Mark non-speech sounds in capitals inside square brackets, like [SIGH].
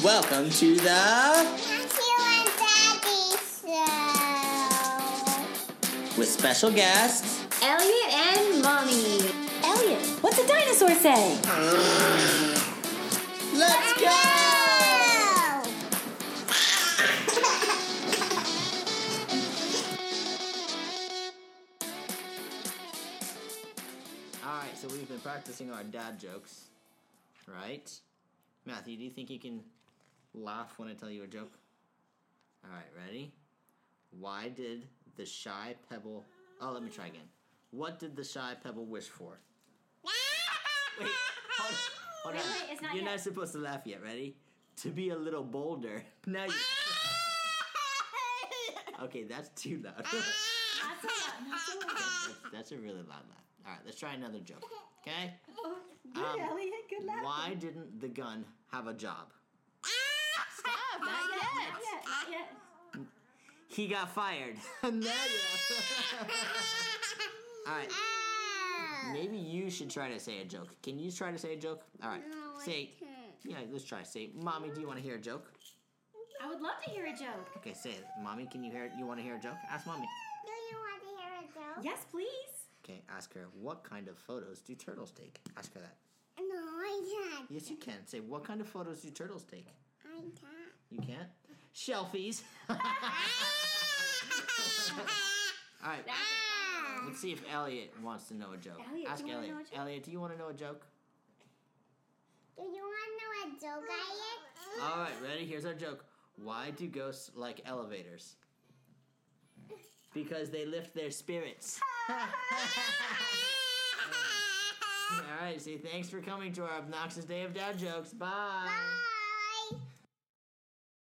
Welcome to the Matthew and Daddy Show. with special guests. Elliot and Mommy. Elliot, what's a dinosaur say? [SIGHS] Let's go! [LAUGHS] All right, so we've been practicing our dad jokes, right? Matthew, do you think you can laugh when I tell you a joke? All right, ready? Why did the shy pebble? Oh, let me try again. What did the shy pebble wish for? [LAUGHS] Wait, hold, hold Wait, on. wait, it's not You're yet. not supposed to laugh yet. Ready? To be a little bolder. [LAUGHS] Now you. [LAUGHS] Okay, that's too loud. Not so loud, not so loud. that's, that's a really loud laugh. All right, let's try another joke. Okay? Um, Elliot. Good laugh. Why didn't the gun have a job? Stop, not Not yet. yet. Not yet. Not yet. He got fired. [LAUGHS] Now you- ah! All right, ah! maybe you should try to say a joke. Can you try to say a joke? All right, No, I say. can't. Yeah, let's try. Say, mommy, do you want to hear a joke? I would love to hear a joke. Okay, say it. Mommy, can you hear? You want to hear a joke? Ask mommy. Do you want to hear a joke? Yes, please. Okay, ask her. What kind of photos do turtles take? Ask her that. No, I can't. Yes, you can. Say, what kind of photos do turtles take? I can't. You can't. Shelfies. [LAUGHS] All right. Let's see if Elliot wants to know a joke. Elliot, do Ask you wanna Elliot. know a joke? Elliot, do you want to know a joke? Do you want to know a joke, Elliot? All right, ready? Here's our joke. Why do ghosts like elevators? Because they lift their spirits. [LAUGHS] [LAUGHS] Right, say thanks for coming to our obnoxious day of dad jokes. Bye. Bye.